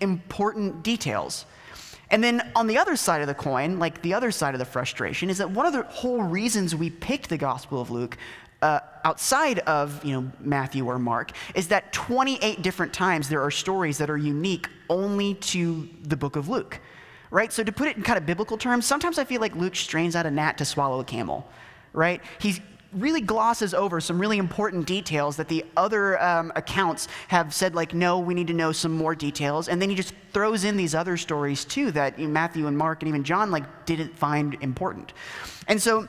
important details. And then on the other side of the coin, like the other side of the frustration, is that one of the whole reasons we picked the Gospel of Luke uh, outside of you know Matthew or Mark is that 28 different times there are stories that are unique only to the book of Luke. Right? So to put it in kind of biblical terms, sometimes I feel like Luke strains out a gnat to swallow a camel. Right? He's really glosses over some really important details that the other um, accounts have said, like, no, we need to know some more details. And then he just throws in these other stories too that you know, Matthew and Mark and even John like didn't find important. And so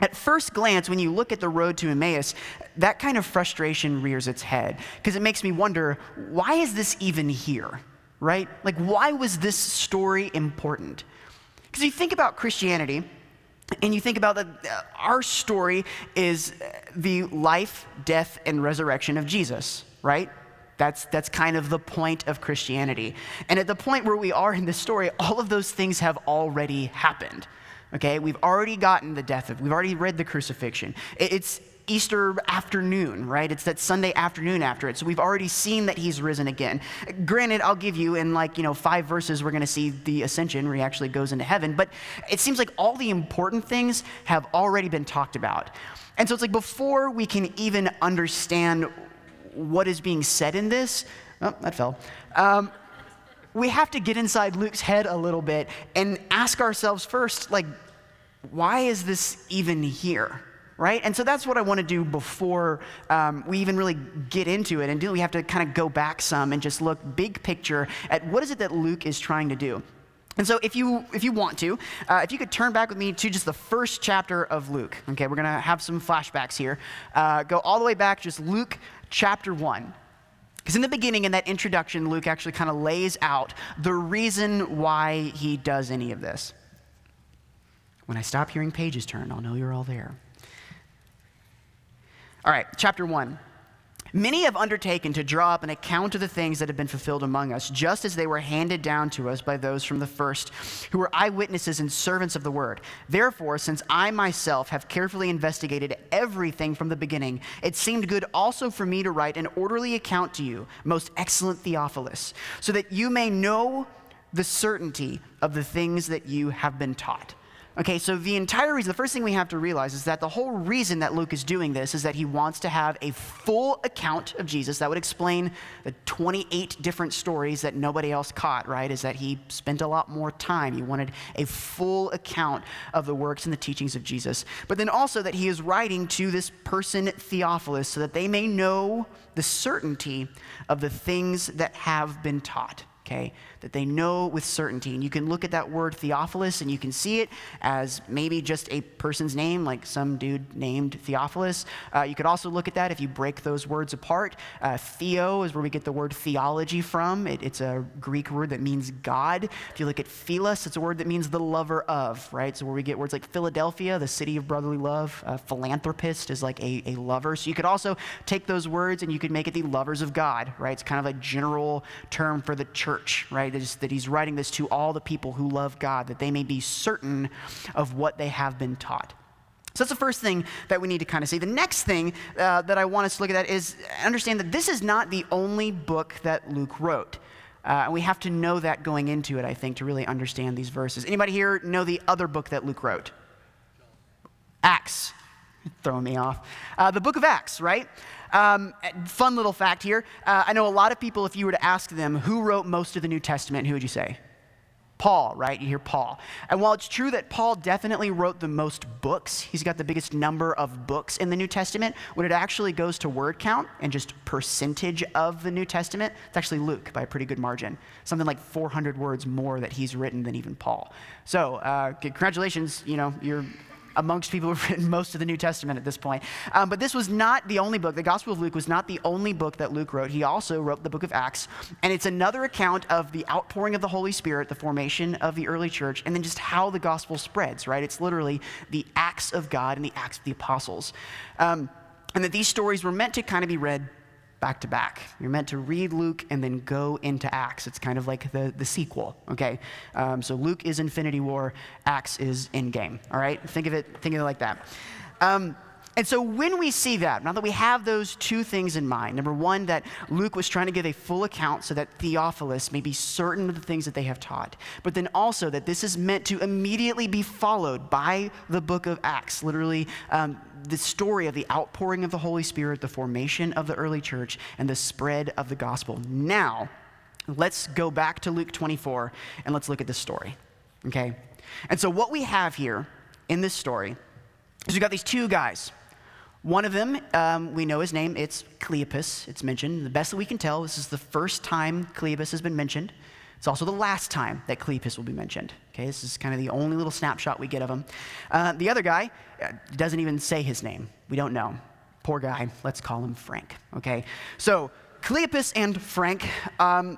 at first glance, when you look at the road to Emmaus, that kind of frustration rears its head because it makes me wonder why is this even here, right? Like, why was this story important? Because you think about Christianity, and you think about that uh, our story is the life, death, and resurrection of Jesus, right? That's, that's kind of the point of Christianity. And at the point where we are in this story, all of those things have already happened. Okay, we've already gotten the death of, we've already read the crucifixion. It's Easter afternoon, right? It's that Sunday afternoon after it. So we've already seen that he's risen again. Granted, I'll give you in like, you know, five verses, we're going to see the ascension where he actually goes into heaven. But it seems like all the important things have already been talked about. And so it's like before we can even understand what is being said in this, oh, that fell. Um, we have to get inside Luke's head a little bit and ask ourselves first, like, why is this even here? Right? And so that's what I want to do before um, we even really get into it. And do we have to kind of go back some and just look big picture at what is it that Luke is trying to do. And so, if you if you want to, uh, if you could turn back with me to just the first chapter of Luke. Okay, we're gonna have some flashbacks here. Uh, go all the way back, just Luke chapter one. Because in the beginning, in that introduction, Luke actually kind of lays out the reason why he does any of this. When I stop hearing pages turn, I'll know you're all there. All right, chapter one. Many have undertaken to draw up an account of the things that have been fulfilled among us, just as they were handed down to us by those from the first, who were eyewitnesses and servants of the word. Therefore, since I myself have carefully investigated everything from the beginning, it seemed good also for me to write an orderly account to you, most excellent Theophilus, so that you may know the certainty of the things that you have been taught Okay, so the entire reason, the first thing we have to realize is that the whole reason that Luke is doing this is that he wants to have a full account of Jesus that would explain the 28 different stories that nobody else caught, right? Is that he spent a lot more time. He wanted a full account of the works and the teachings of Jesus. But then also that he is writing to this person, Theophilus, so that they may know the certainty of the things that have been taught okay? That they know with certainty. And you can look at that word Theophilus and you can see it as maybe just a person's name, like some dude named Theophilus. Uh, you could also look at that if you break those words apart. Uh, theo is where we get the word theology from, it, it's a Greek word that means God. If you look at philos, it's a word that means the lover of, right? So where we get words like Philadelphia, the city of brotherly love, uh, philanthropist is like a, a lover. So you could also take those words and you could make it the lovers of God, right? It's kind of a general term for the church, right? That, he's writing this to all the people who love God, that they may be certain of what they have been taught. So that's the first thing that we need to kind of see. The next thing uh, that I want us to look at that is understand that this is not the only book that Luke wrote. Uh, and we have to know that going into it, I think, to really understand these verses. Anybody here know the other book that Luke wrote? Acts. Throwing me off. Uh, the book of Acts, right? Um, fun little fact here. Uh, I know a lot of people, if you were to ask them who wrote most of the New Testament, who would you say? Paul, right? You hear Paul. And while it's true that Paul definitely wrote the most books, he's got the biggest number of books in the New Testament, when it actually goes to word count and just percentage of the New Testament, it's actually Luke by a pretty good margin. Something like 400 words more that he's written than even Paul. So, uh, congratulations, you know, you're amongst people who've written most of the New Testament at this point. Um, but this was not the only book. The Gospel of Luke was not the only book that Luke wrote. He also wrote the book of Acts. And it's another account of the outpouring of the Holy Spirit, the formation of the early church, and then just how the gospel spreads, right? It's literally the acts of God and the acts of the apostles. Um, and that these stories were meant to kind of be read back to back. You're meant to read Luke and then go into Acts. It's kind of like the, the sequel, okay? Um, so Luke is Infinity War, Acts is Endgame, all right? Think of it, think of it like that. Um, and so when we see that, now that we have those two things in mind, number one, that Luke was trying to give a full account so that Theophilus may be certain of the things that they have taught, but then also that this is meant to immediately be followed by the book of Acts, literally um, the story of the outpouring of the Holy Spirit, the formation of the early church, and the spread of the gospel. Now, let's go back to Luke 24 and let's look at this story, okay? And so what we have here in this story is we've got these two guys. One of them, um, we know his name, it's Cleopas. It's mentioned. The best that we can tell, this is the first time Cleopas has been mentioned. It's also the last time that Cleopas will be mentioned. Okay, this is kind of the only little snapshot we get of him. Uh, the other guy uh, doesn't even say his name. We don't know. Poor guy. Let's call him Frank. Okay, so Cleopas and Frank, um,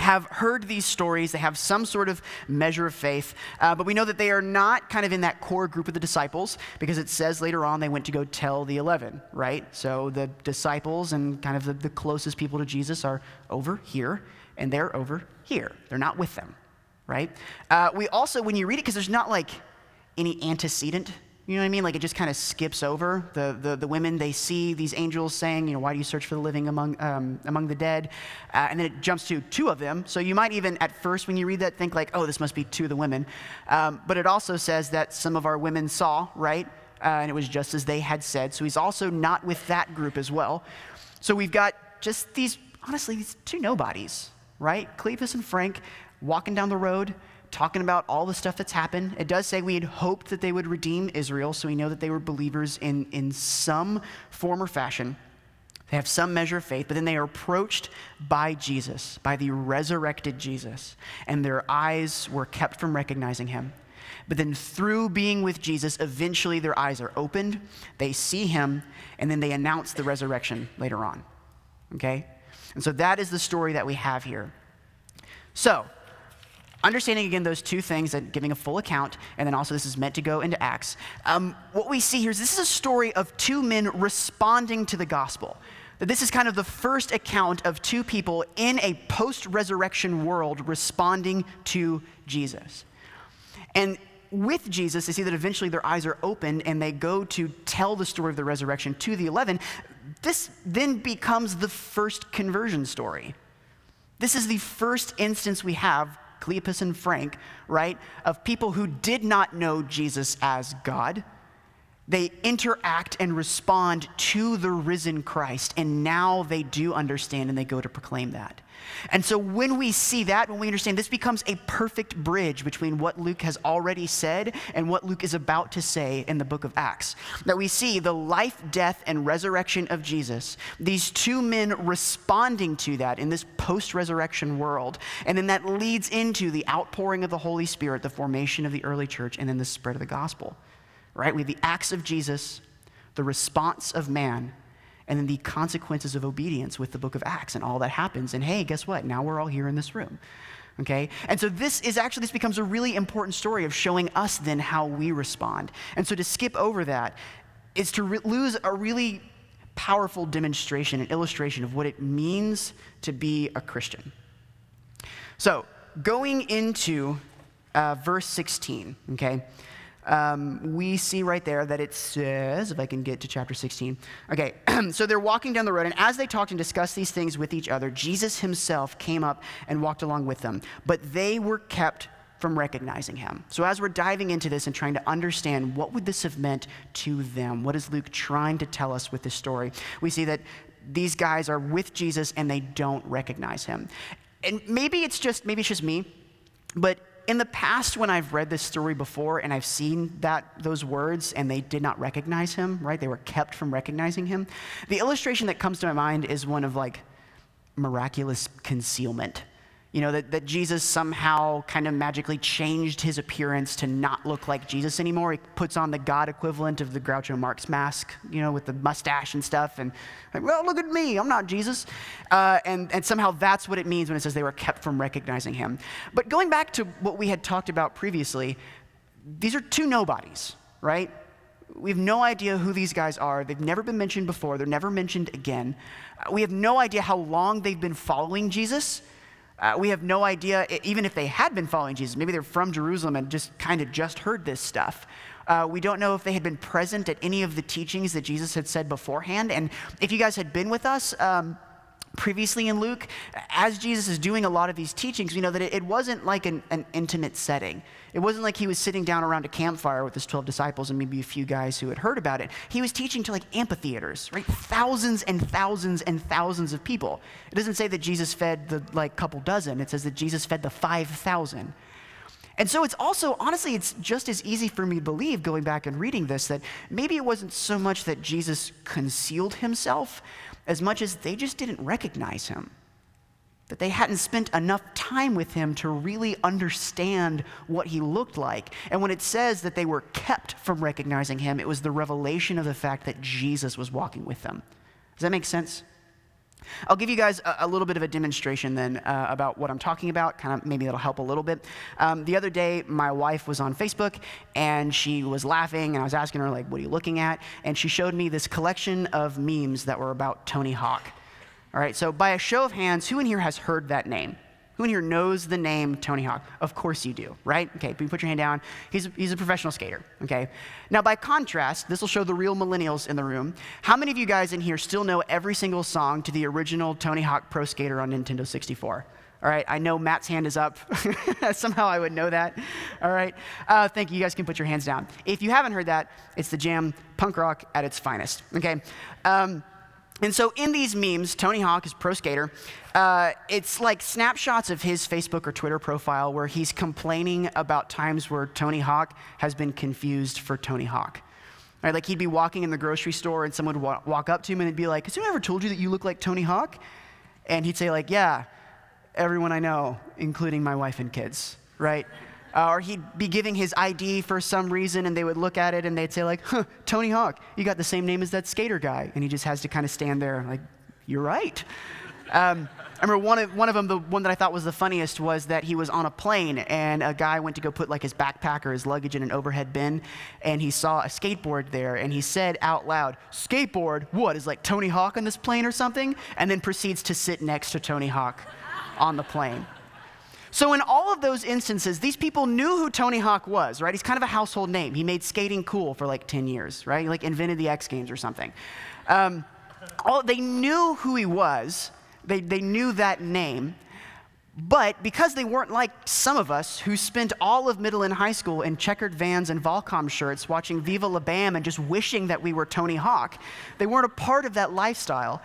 have heard these stories. They have some sort of measure of faith, uh, but we know that they are not kind of in that core group of the disciples because it says later on they went to go tell the 11, right? So the disciples and kind of the, the closest people to Jesus are over here, and they're over here. They're not with them, right? Uh, we also, when you read it, because there's not like any antecedent you know what I mean? Like it just kind of skips over the, the, the, women. They see these angels saying, you know, why do you search for the living among, um, among the dead? Uh, and then it jumps to two of them. So you might even, at first, when you read that, think like, oh, this must be two of the women. Um, but it also says that some of our women saw, right? Uh, and it was just as they had said. So he's also not with that group as well. So we've got just these, honestly, these two nobodies, right? Cleopas and Frank walking down the road talking about all the stuff that's happened. It does say we had hoped that they would redeem Israel, so we know that they were believers in, in some form or fashion. They have some measure of faith, but then they are approached by Jesus, by the resurrected Jesus, and their eyes were kept from recognizing him. But then, through being with Jesus, eventually their eyes are opened, they see him, and then they announce the resurrection later on. Okay? And so that is the story that we have here. So, understanding again those two things and giving a full account, and then also this is meant to go into Acts. Um, what we see here is this is a story of two men responding to the gospel. This is kind of the first account of two people in a post resurrection world responding to Jesus. And with Jesus, they see that eventually their eyes are opened and they go to tell the story of the resurrection to the 11. This then becomes the first conversion story. This is the first instance we have Cleopas and Frank, right, of people who did not know Jesus as God. They interact and respond to the risen Christ, and now they do understand and they go to proclaim that. And so when we see that, when we understand this becomes a perfect bridge between what Luke has already said and what Luke is about to say in the book of Acts. That we see the life, death, and resurrection of Jesus, these two men responding to that in this post resurrection world. And then that leads into the outpouring of the Holy Spirit, the formation of the early church, and then the spread of the gospel. Right? We have the acts of Jesus, the response of man, and then the consequences of obedience with the book of Acts and all that happens. And hey, guess what? Now we're all here in this room. Okay? And so this is actually, this becomes a really important story of showing us then how we respond. And so to skip over that is to re- lose a really powerful demonstration, an illustration of what it means to be a Christian. So going into uh, verse 16, okay? Um, we see right there that it says, if I can get to chapter 16. Okay, so they're walking down the road, and as they talked and discussed these things with each other, Jesus himself came up and walked along with them. But they were kept from recognizing him. So as we're diving into this and trying to understand what would this have meant to them, what is Luke trying to tell us with this story, we see that these guys are with Jesus and they don't recognize him. And maybe it's just maybe it's just me, but in the past when i've read this story before and i've seen that those words and they did not recognize him right? They were kept from recognizing him. The illustration that comes to my mind is one of like miraculous concealment you know, that, that Jesus somehow kind of magically changed his appearance to not look like Jesus anymore. He puts on the God equivalent of the Groucho Marx mask, you know, with the mustache and stuff. And, like, well, look at me, I'm not Jesus. Uh, and, and somehow that's what it means when it says they were kept from recognizing him. But going back to what we had talked about previously, these are two nobodies, right? We have no idea who these guys are. They've never been mentioned before, they're never mentioned again. We have no idea how long they've been following Jesus. Uh, we have no idea, even if they had been following Jesus, maybe they're from Jerusalem and just kind of just heard this stuff. Uh, we don't know if they had been present at any of the teachings that Jesus had said beforehand. And if you guys had been with us, um, previously in Luke, as Jesus is doing a lot of these teachings, we know that it, wasn't like an, an, intimate setting. It wasn't like he was sitting down around a campfire with his 12 disciples and maybe a few guys who had heard about it. He was teaching to like amphitheaters, right? Thousands and thousands and thousands of people. It doesn't say that Jesus fed the like couple dozen, it says that Jesus fed the 5,000. And so it's also, honestly, it's just as easy for me to believe, going back and reading this, that maybe it wasn't so much that Jesus concealed himself as much as they just didn't recognize him. That they hadn't spent enough time with him to really understand what he looked like. And when it says that they were kept from recognizing him, it was the revelation of the fact that Jesus was walking with them. Does that make sense? I'll give you guys a, a little bit of a demonstration then uh, about what I'm talking about. Kind of maybe that'll help a little bit. Um, the other day, my wife was on Facebook and she was laughing, and I was asking her, like, what are you looking at? And she showed me this collection of memes that were about Tony Hawk. All right, so by a show of hands, who in here has heard that name? Who in here knows the name Tony Hawk? Of course you do, right? Okay, you put your hand down. He's a, he's a professional skater, okay? Now, by contrast, this will show the real millennials in the room. How many of you guys in here still know every single song to the original Tony Hawk Pro Skater on Nintendo 64? All right, I know Matt's hand is up. Somehow I would know that. All right, uh, thank you. You guys can put your hands down. If you haven't heard that, it's the jam punk rock at its finest. Okay. Um, and so in these memes, Tony Hawk is pro skater. Uh, it's like snapshots of his Facebook or Twitter profile where he's complaining about times where Tony Hawk has been confused for Tony Hawk. Right, like he'd be walking in the grocery store and someone would wa- walk up to him and they'd be like, "Has anyone ever told you that you look like Tony Hawk?" And he'd say like, "Yeah, everyone I know, including my wife and kids." Right? Uh, or he'd be giving his ID for some reason, and they would look at it and they'd say, like, huh, Tony Hawk, you got the same name as that skater guy. And he just has to kind of stand there, like, you're right. Um, I remember one of, one of them, the one that I thought was the funniest was that he was on a plane and a guy went to go put like his backpack or his luggage in an overhead bin and he saw a skateboard there and he said out loud, Skateboard, what, is like Tony Hawk on this plane or something? And then proceeds to sit next to Tony Hawk on the plane. So, in all of those instances, these people knew who Tony Hawk was, right? He's kind of a household name. He made skating cool for like 10 years, right? He like invented the X Games or something. Um, all, they knew who he was, they, they knew that name. But because they weren't like some of us who spent all of middle and high school in checkered vans and Volcom shirts watching Viva La Bam and just wishing that we were Tony Hawk, they weren't a part of that lifestyle.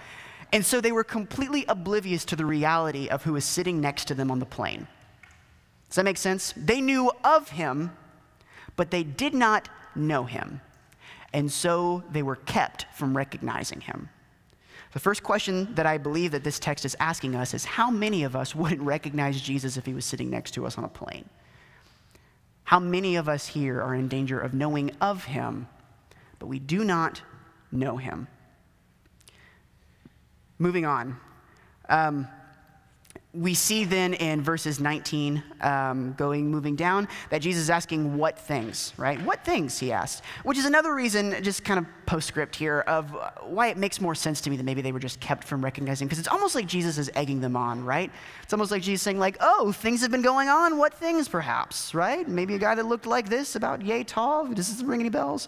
And so they were completely oblivious to the reality of who was sitting next to them on the plane. Does that make sense? They knew of him, but they did not know him. And so they were kept from recognizing him. The first question that I believe that this text is asking us is how many of us wouldn't recognize Jesus if he was sitting next to us on a plane? How many of us here are in danger of knowing of him, but we do not know him? Moving on. Um, we see then in verses 19 um, going moving down that jesus is asking what things right? What things he asked which is another reason just kind of postscript here of why it makes more sense to me that maybe they were just kept from recognizing because it's almost like jesus is egging them on right? It's almost like jesus saying like oh things have been going on. What things perhaps? Right? Maybe a guy that looked like this about yay tall does this ring any bells.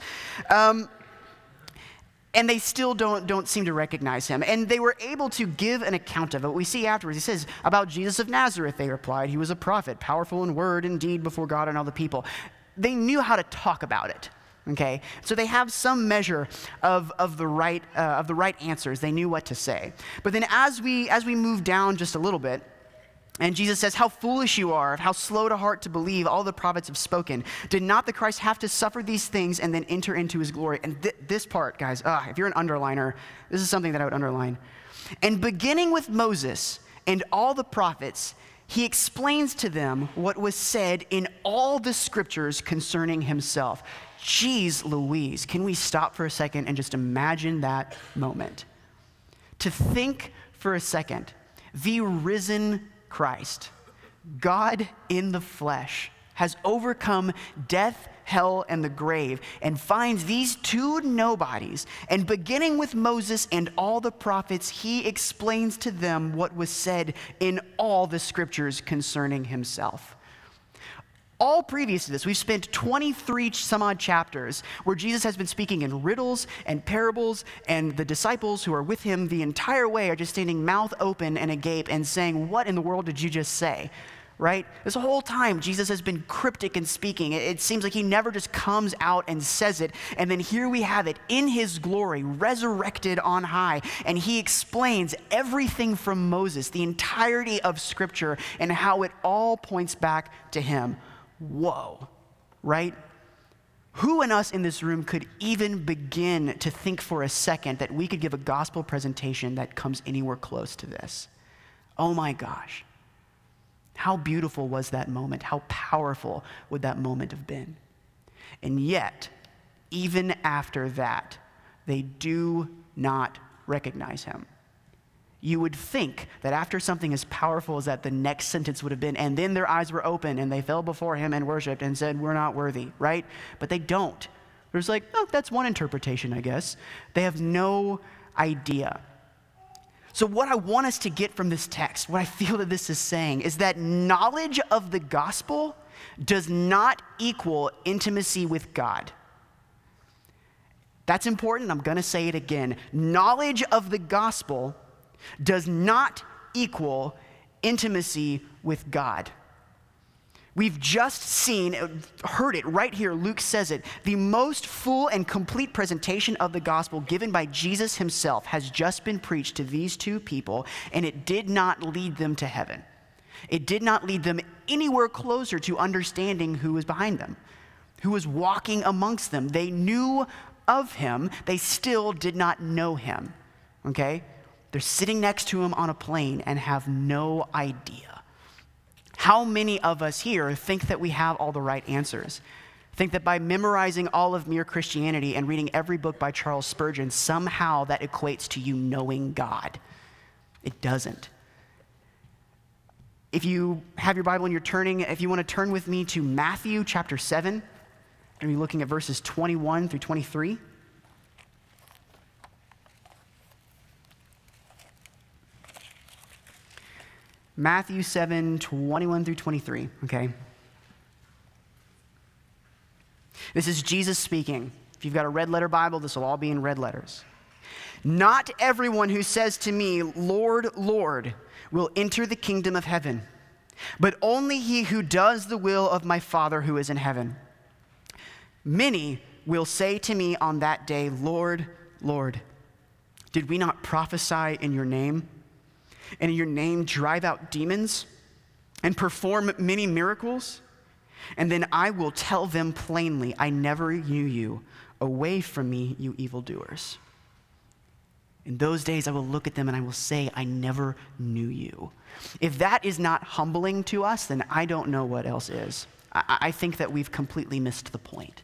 Um, and they still don't, don't seem to recognize him. And they were able to give an account of it. We see afterwards, he says, About Jesus of Nazareth, they replied, He was a prophet, powerful in word and deed before God and all the people. They knew how to talk about it. Okay, so they have some measure of, of, the right, uh, of the right answers. They knew what to say. But then as we, as we move down just a little bit, and Jesus says, How foolish you are, how slow to heart to believe all the prophets have spoken. Did not the Christ have to suffer these things and then enter into his glory? And th- this part, guys, uh, if you're an underliner, this is something that I would underline. And beginning with Moses and all the prophets, he explains to them what was said in all the scriptures concerning himself. Jeez Louise, can we stop for a second and just imagine that moment? To think for a second, the risen Christ, God in the flesh, has overcome death, hell, and the grave, and finds these two nobodies. And beginning with Moses and all the prophets, he explains to them what was said in all the scriptures concerning himself. All previous to this, we've spent 23 some odd chapters where Jesus has been speaking in riddles and parables, and the disciples who are with him the entire way are just standing mouth open and agape and saying, What in the world did you just say? Right? This whole time, Jesus has been cryptic in speaking. It, it seems like he never just comes out and says it. And then here we have it in his glory, resurrected on high. And he explains everything from Moses, the entirety of Scripture, and how it all points back to him whoa, right? Who in us in this room could even begin to think for a second that we could give a gospel presentation that comes anywhere close to this? Oh my gosh. How beautiful was that moment? How powerful would that moment have been? And yet, even after that, they do not recognize him. You would think that after something as powerful as that, the next sentence would have been, and then their eyes were open and they fell before him and worshiped and said, We're not worthy, right? But they don't. They're just like, Oh, that's one interpretation, I guess. They have no idea. So, what I want us to get from this text, what I feel that this is saying, is that knowledge of the gospel does not equal intimacy with God. That's important. I'm going to say it again. Knowledge of the gospel does not equal intimacy with God. We've just seen, uh, heard it right here. Luke says it. The most full and complete presentation of the gospel given by Jesus himself has just been preached to these two people, and it did not lead them to heaven. It did not lead them anywhere closer to understanding who was behind them, who was walking amongst them. They knew of him, they still did not know him. Okay? They're sitting next to him on a plane and have no idea. How many of us here think that we have all the right answers? Think that by memorizing all of Mere Christianity and reading every book by Charles Spurgeon, somehow that equates to you knowing God. It doesn't. If you have your Bible and you're turning, if you want to turn with me to Matthew chapter 7, I'm going to be looking at verses 21 through 23. Matthew 7, 21 through 23, okay? This is Jesus speaking. If you've got a red letter Bible, this will all be in red letters. Not everyone who says to me, Lord, Lord, will enter the kingdom of heaven, but only he who does the will of my Father who is in heaven. Many will say to me on that day, Lord, Lord, did we not prophesy in your name? And in your name drive out demons and perform many miracles? And then I will tell them plainly, I never knew you. Away from me, you evildoers. In those days, I will look at them and I will say, I never knew you. If that is not humbling to us, then I don't know what else is. I, I think that we've completely missed the point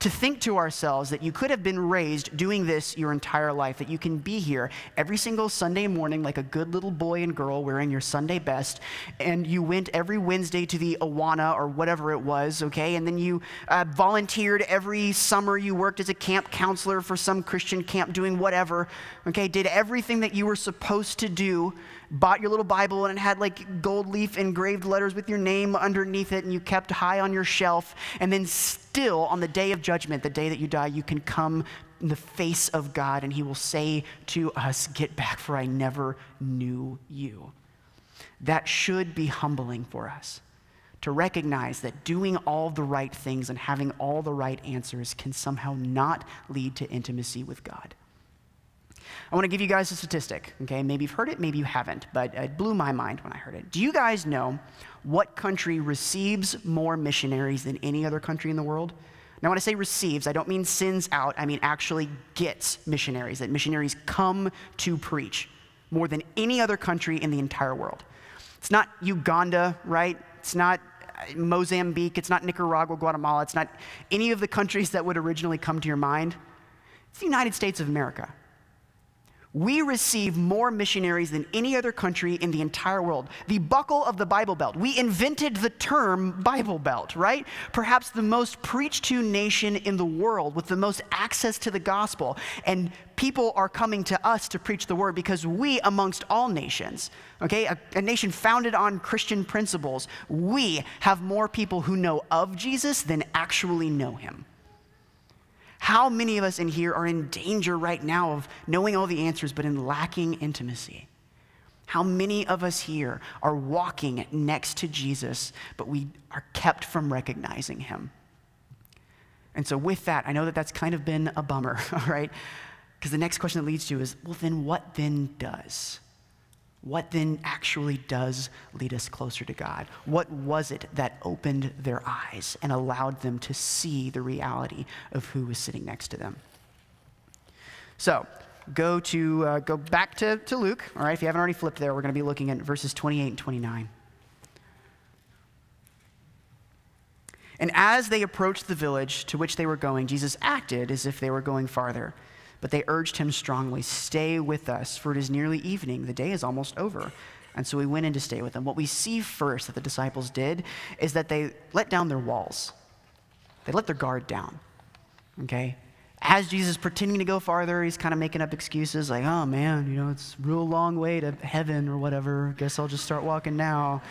to think to ourselves that you could have been raised doing this your entire life, that you can be here every single Sunday morning like a good little boy and girl wearing your Sunday best, and you went every Wednesday to the Awana or whatever it was, okay, and then you uh, volunteered every summer you worked as a camp counselor for some Christian camp doing whatever, okay, did everything that you were supposed to do bought your little Bible and it had like gold leaf engraved letters with your name underneath it, and you kept high on your shelf. And then, still, on the day of judgment, the day that you die, you can come in the face of God and He will say to us, Get back, for I never knew you. That should be humbling for us to recognize that doing all the right things and having all the right answers can somehow not lead to intimacy with God. I want to give you guys a statistic, okay? Maybe you've heard it, maybe you haven't, but it blew my mind when I heard it. Do you guys know what country receives more missionaries than any other country in the world? Now, when I say receives, I don't mean sends out, I mean actually gets missionaries, that missionaries come to preach more than any other country in the entire world. It's not Uganda, right? It's not uh, Mozambique, it's not Nicaragua, Guatemala, it's not any of the countries that would originally come to your mind. It's the United States of America. We receive more missionaries than any other country in the entire world. The buckle of the Bible Belt. We invented the term Bible Belt, right? Perhaps the most preached to nation in the world with the most access to the gospel. And people are coming to us to preach the word because we, amongst all nations, okay, a, a nation founded on Christian principles, we have more people who know of Jesus than actually know him. How many of us in here are in danger right now of knowing all the answers, but in lacking intimacy? How many of us here are walking next to Jesus, but we are kept from recognizing him? And so, with that, I know that that's kind of been a bummer, all right? Because the next question that leads to is well, then what then does? What then actually does lead us closer to God? What was it that opened their eyes and allowed them to see the reality of who was sitting next to them? So, go to uh, go back to, to Luke. All right, if you haven't already flipped there, we're going to be looking at verses 28 and 29. And as they approached the village to which they were going, Jesus acted as if they were going farther. But they urged him strongly, Stay with us, for it is nearly evening. The day is almost over. And so we went in to stay with them. What we see first that the disciples did is that they let down their walls, they let their guard down. Okay? As Jesus pretending to go farther, he's kind of making up excuses like, oh man, you know, it's a real long way to heaven or whatever. Guess I'll just start walking now.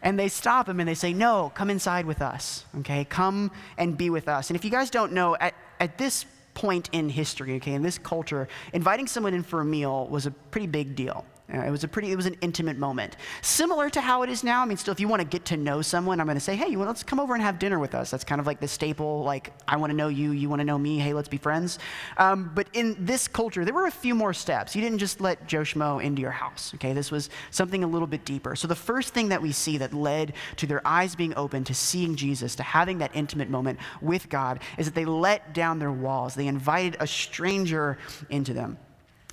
And they stop him and they say, no, come inside with us. Okay? Come and be with us. And if you guys don't know, at, at this point in history, okay, in this culture, inviting someone in for a meal was a pretty big deal. Uh, it was a pretty, it was an intimate moment. Similar to how it is now. I mean, still, if you want to get to know someone, I'm going to say, hey, you want, let's come over and have dinner with us. That's kind of like the staple, like, I want to know you, you want to know me, hey, let's be friends. Um, but in this culture, there were a few more steps. You didn't just let Joe Schmo into your house, okay? This was something a little bit deeper. So the first thing that we see that led to their eyes being open, to seeing Jesus, to having that intimate moment with God, is that they let down their walls. They invited a stranger into them.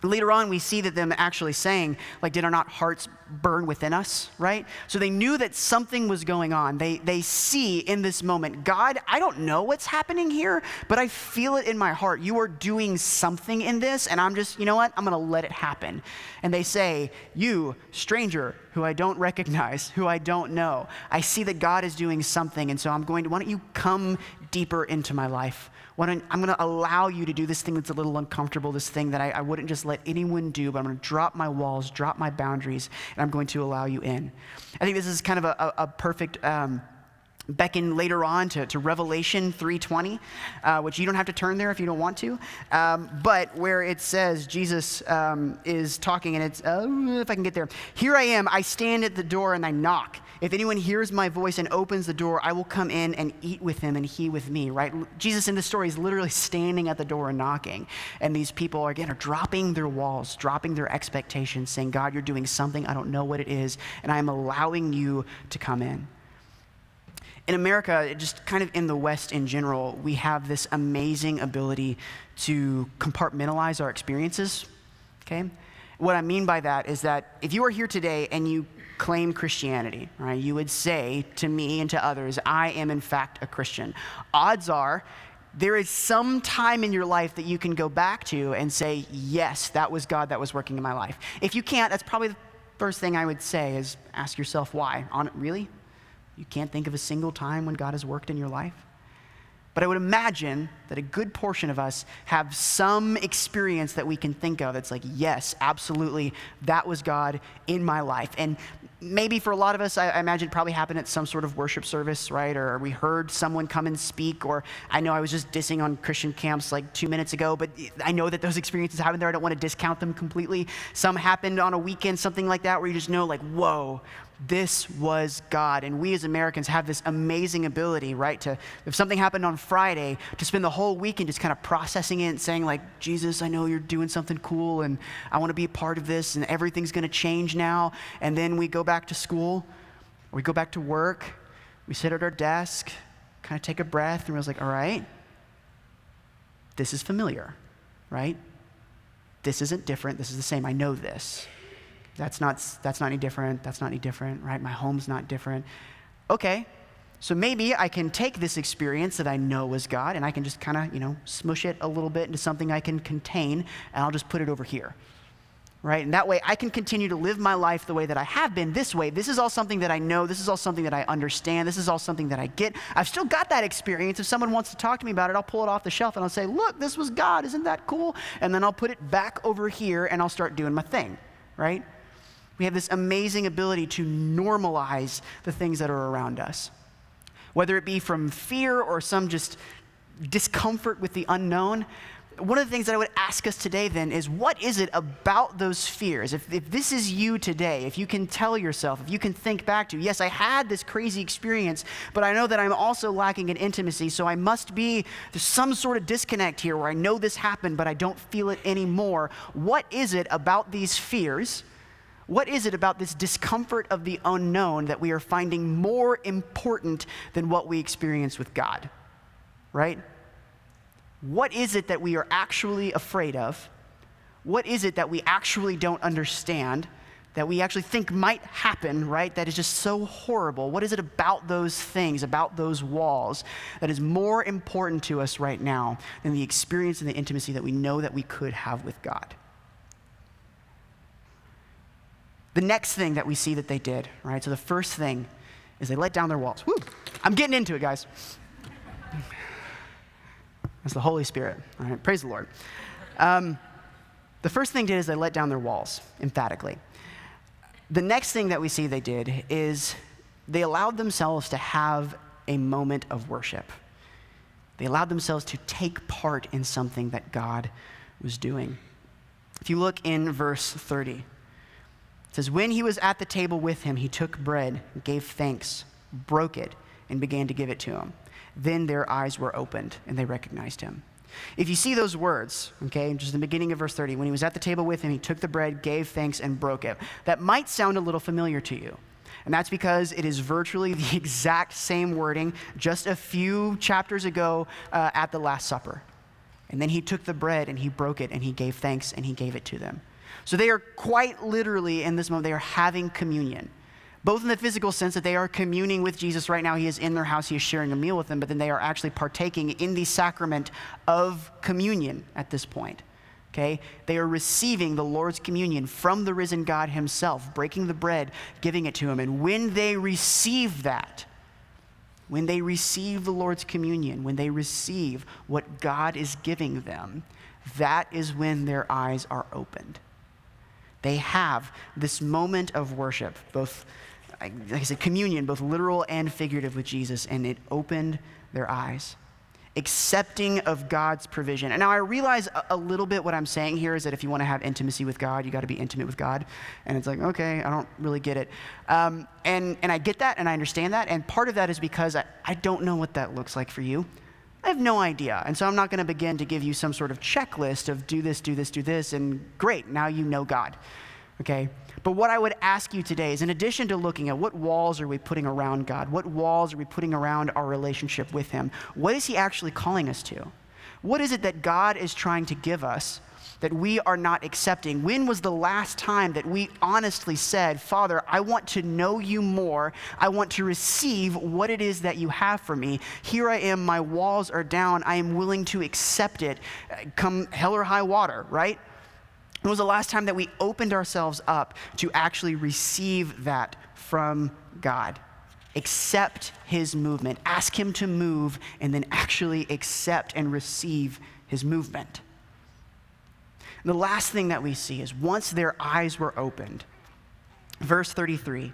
Later on, we see that them actually saying, like, did our not hearts burn within us, right? So they knew that something was going on. They, they see in this moment, God, I don't know what's happening here, but I feel it in my heart. You are doing something in this, and I'm just, you know what? I'm going to let it happen. And they say, You, stranger, who I don't recognize, who I don't know, I see that God is doing something, and so I'm going to, why don't you come deeper into my life? I'm going to allow you to do this thing that's a little uncomfortable, this thing that I, I wouldn't just let anyone do, but I'm going to drop my walls, drop my boundaries, and I'm going to allow you in. I think this is kind of a, a, perfect. Um, beckon later on to, to revelation 3.20 uh, which you don't have to turn there if you don't want to um, but where it says jesus um, is talking and it's uh, if i can get there here i am i stand at the door and i knock if anyone hears my voice and opens the door, I will come in and eat with him and he with me, right? Jesus in this story is literally standing at the door and knocking. And these people, again, are dropping their walls, dropping their expectations, saying, God, you're doing something. I don't know what it is. And I'm allowing you to come in. In America, just kind of in the West in general, we have this amazing ability to compartmentalize our experiences. Okay? What I mean by that is that if you are here today and you claim Christianity, right? You would say to me and to others, I am in fact a Christian. Odds are, there is some time in your life that you can go back to and say, yes, that was God that was working in my life. If you can't, that's probably the first thing I would say is ask yourself why. On really? You can't think of a single time when God has worked in your life? But I would imagine that a good portion of us have some experience that we can think of that's like, yes, absolutely, that was God in my life. And maybe for a lot of us, I, imagine it probably happened at some sort of worship service, right? Or we heard someone come and speak, or I know I was just dissing on Christian camps like two minutes ago, but I know that those experiences happen there. I don't want to discount them completely. Some happened on a weekend, something like that, where you just know, like, whoa, this was God. And we as Americans have this amazing ability, right? To, if something happened on Friday, to spend the whole weekend just kind of processing it and saying, like, Jesus, I know you're doing something cool and I want to be a part of this and everything's going to change now. And then we go back to school, we go back to work, we sit at our desk, kind of take a breath, and we're like, all right, this is familiar, right? This isn't different. This is the same. I know this. That's not, that's not any different. That's not any different, right? My home's not different. Okay, So maybe I can take this experience that I know is God and I can just kind of, you know, smush it a little bit into something I can contain and I'll just put it over here. Right? And that way I can continue to live my life the way that I have been this way. This is all something that I know. This is all something that I understand. This is all something that I get. I've still got that experience. If someone wants to talk to me about it, I'll pull it off the shelf and I'll say, look, this was God. Isn't that cool? And then I'll put it back over here and I'll start doing my thing. Right? We have this amazing ability to normalize the things that are around us whether it be from fear or some just discomfort with the unknown. One of the things that I would ask us today then is what is it about those fears? If, if this is you today, if you can tell yourself, if you can think back to, yes, I had this crazy experience, but I know that I'm also lacking in intimacy, so I must be, there's some sort of disconnect here where I know this happened, but I don't feel it anymore. What is it about these fears? What is it about this discomfort of the unknown that we are finding more important than what we experience with God? Right? What is it that we are actually afraid of? What is it that we actually don't understand? That we actually think might happen, right? That is just so horrible. What is it about those things, about those walls, that is more important to us right now than the experience and the intimacy that we know that we could have with God? The next thing that we see that they did, right? So the first thing is they let down their walls. Woo! I'm getting into it, guys. That's the Holy Spirit. All right, praise the Lord. Um, the first thing they did is they let down their walls, emphatically. The next thing that we see they did is they allowed themselves to have a moment of worship. They allowed themselves to take part in something that God was doing. If you look in verse 30, it says, When he was at the table with him, he took bread, gave thanks, broke it, and began to give it to him. Then their eyes were opened, and they recognized him. If you see those words, okay, just the beginning of verse 30, when he was at the table with him, he took the bread, gave thanks, and broke it. That might sound a little familiar to you. And that's because it is virtually the exact same wording just a few chapters ago uh, at the Last Supper. And then he took the bread and he broke it and he gave thanks and he gave it to them. So they are quite literally in this moment, they are having communion. Both in the physical sense that they are communing with Jesus right now, he is in their house, he is sharing a meal with them, but then they are actually partaking in the sacrament of communion at this point. Okay? They are receiving the Lord's communion from the risen God himself, breaking the bread, giving it to him. And when they receive that, when they receive the Lord's communion, when they receive what God is giving them, that is when their eyes are opened. They have this moment of worship, both, like I said, communion, both literal and figurative with Jesus, and it opened their eyes. Accepting of God's provision. And now I realize a, a little bit what I'm saying here is that if you want to have intimacy with God, you got to be intimate with God. And it's like, okay, I don't really get it. Um, and, and I get that and I understand that. And part of that is because I, I don't know what that looks like for you. I have no idea. And so I'm not going to begin to give you some sort of checklist of do this, do this, do this, and great, now you know God. Okay? But what I would ask you today is in addition to looking at what walls are we putting around God, what walls are we putting around our relationship with Him, what is He actually calling us to? What is it that God is trying to give us that we are not accepting? When was the last time that we honestly said, Father, I want to know you more. I want to receive what it is that you have for me. Here I am, my walls are down. I am willing to accept it, uh, come hell or high water, right? When was the last time that we opened ourselves up to actually receive that from God? Accept his movement. Ask him to move and then actually accept and receive his movement. The last thing that we see is once their eyes were opened, verse 33,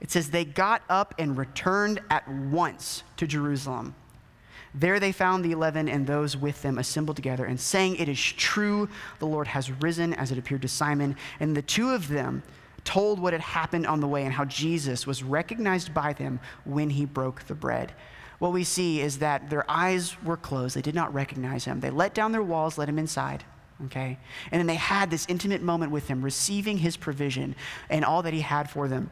it says, They got up and returned at once to Jerusalem. There they found the eleven and those with them assembled together and saying, It is true, the Lord has risen as it appeared to Simon. And the two of them told what had happened on the way and how Jesus was recognized by them when he broke the bread. What we see is that their eyes were closed. They did not recognize him. They let down their walls, let him inside okay? And then they had this intimate moment with him, receiving his provision and all that he had for them.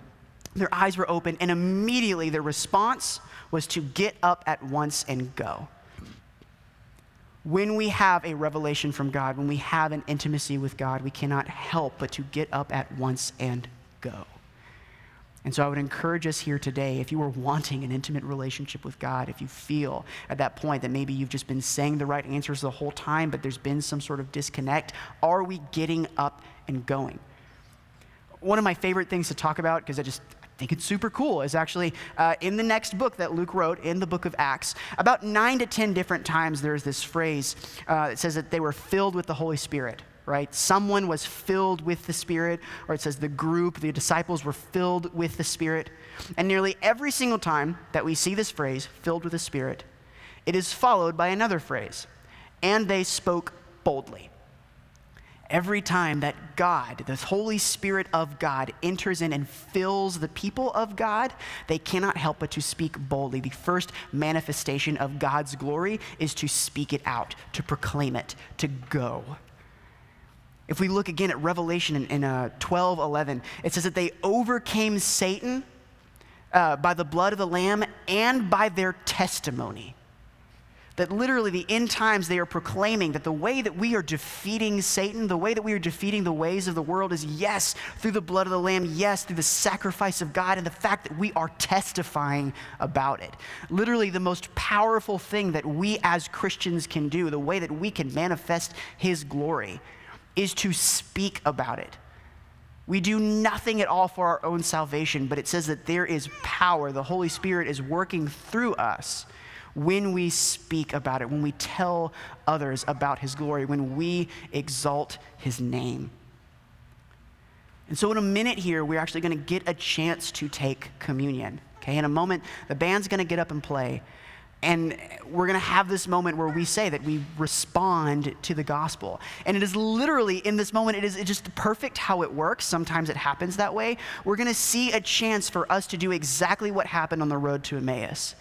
Their eyes were open, and immediately their response was to get up at once and go. When we have a revelation from God, when we have an intimacy with God, we cannot help but to get up at once and go. And so I would encourage us here today, if you are wanting an intimate relationship with God, if you feel at that point that maybe you've just been saying the right answers the whole time, but there's been some sort of disconnect, are we getting up and going? One of my favorite things to talk about, because I just I think it's super cool, is actually uh, in the next book that Luke wrote, in the book of Acts, about nine to 10 different times there's this phrase uh, that says that they were filled with the Holy Spirit right? Someone was filled with the Spirit, or it says the group, the disciples were filled with the Spirit. And nearly every single time that we see this phrase, filled with the Spirit, it is followed by another phrase, and they spoke boldly. Every time that God, the Holy Spirit of God, enters in and fills the people of God, they cannot help but to speak boldly. The first manifestation of God's glory is to speak it out, to proclaim it, to go. If we look again at Revelation in, in uh, 12 11, it says that they overcame Satan uh, by the blood of the Lamb and by their testimony. That literally, the end times, they are proclaiming that the way that we are defeating Satan, the way that we are defeating the ways of the world is yes, through the blood of the Lamb, yes, through the sacrifice of God, and the fact that we are testifying about it. Literally, the most powerful thing that we as Christians can do, the way that we can manifest His glory, is to speak about it. We do nothing at all for our own salvation, but it says that there is power. The Holy Spirit is working through us when we speak about it, when we tell others about His glory, when we exalt His name. And so, in a minute here, we're actually going to get a chance to take communion. Okay, in a moment, the band's going to get up and play. And we're going to have this moment where we say that we respond to the gospel. And it is literally in this moment, it is just perfect how it works. Sometimes it happens that way. We're going to see a chance for us to do exactly what happened on the road to Emmaus.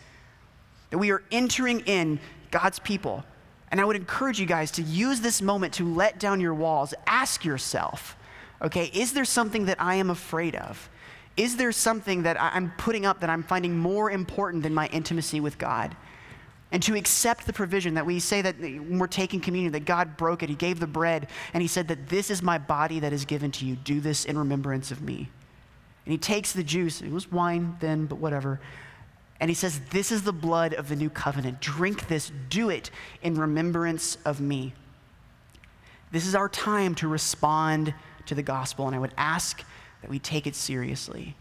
That we are entering in God's people. And I would encourage you guys to use this moment to let down your walls. Ask yourself, okay, is there something that I am afraid of? Is there something that I'm putting up that I'm finding more important than my intimacy with God? And to accept the provision that we say that when we're taking communion, that God broke it. He gave the bread, and He said that this is my body that is given to you. Do this in remembrance of me. And He takes the juice. It was wine then, but whatever. And He says, This is the blood of the new covenant. Drink this. Do it in remembrance of me. This is our time to respond to the gospel, and I would ask that we take it seriously.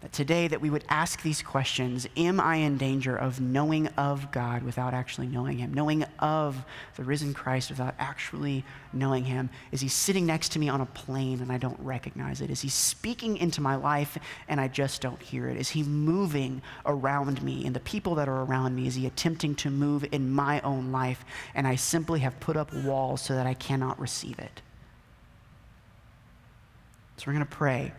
That today that we would ask these questions, am I in danger of knowing of God without actually knowing him? Knowing of the risen Christ without actually knowing him? Is he sitting next to me on a plane and I don't recognize it? Is he speaking into my life and I just don't hear it? Is he moving around me and the people that are around me? Is he attempting to move in my own life and I simply have put up walls so that I cannot receive it? So we're going to pray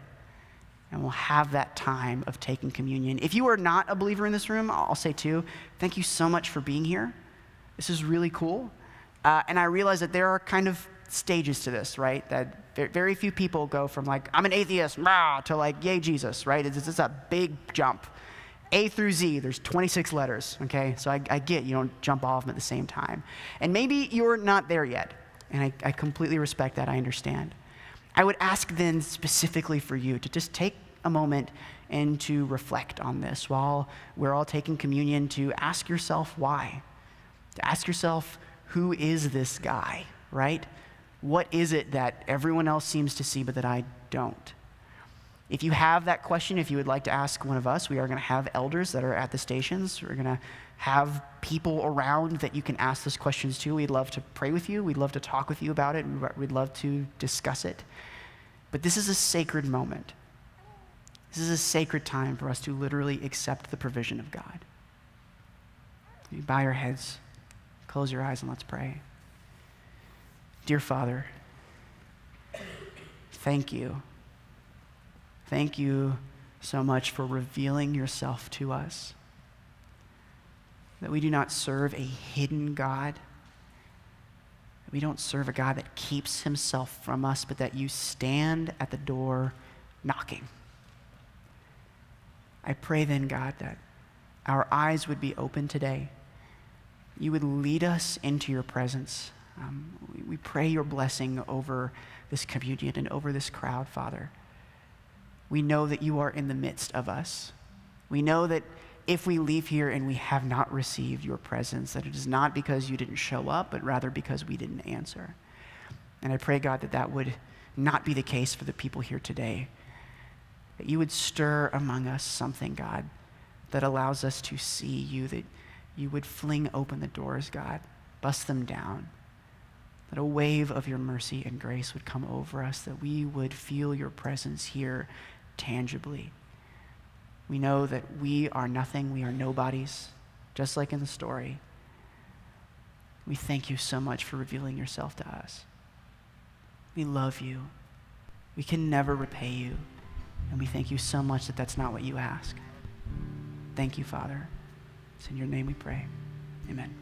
and we'll have that time of taking communion. If you are not a believer in this room, I'll say too, thank you so much for being here. This is really cool. Uh, and I realize that there are kind of stages to this, right? That very few people go from like, I'm an atheist, rah, to like, yay, Jesus, right? It's, it's a big jump. A through Z, there's 26 letters, okay? So I, I get you don't jump all of them at the same time. And maybe you're not there yet. And I, I completely respect that, I understand. I would ask then specifically for you to just take a moment and to reflect on this while we're all taking communion, to ask yourself why. To ask yourself, who is this guy, right? What is it that everyone else seems to see but that I don't? If you have that question, if you would like to ask one of us, we are going to have elders that are at the stations. We're going to have people around that you can ask those questions to. We'd love to pray with you. We'd love to talk with you about it. We'd love to discuss it. But this is a sacred moment. This is a sacred time for us to literally accept the provision of God. You bow your heads, close your eyes, and let's pray. Dear Father, thank you. Thank you so much for revealing yourself to us that we do not serve a hidden God. We don't serve a God that keeps himself from us, but that you stand at the door knocking. I pray then, God, that our eyes would be open today. You would lead us into your presence. Um, we, we pray your blessing over this communion and over this crowd, Father. we know that you are in the midst of us. We know that if we leave here and we have not received your presence, that it is not because you didn't show up, but rather because we didn't answer. And I pray, God, that that would not be the case for the people here today. That you would stir among us something, God, that allows us to see you, that you would fling open the doors, God, bust them down, that a wave of your mercy and grace would come over us, that we would feel your presence here tangibly. We know that we are nothing, we are nobodies, just like in the story. We thank you so much for revealing yourself to us. We love you. We can never repay you. And we thank you so much that that's not what you ask. Thank you, Father. It's in your name we pray. Amen.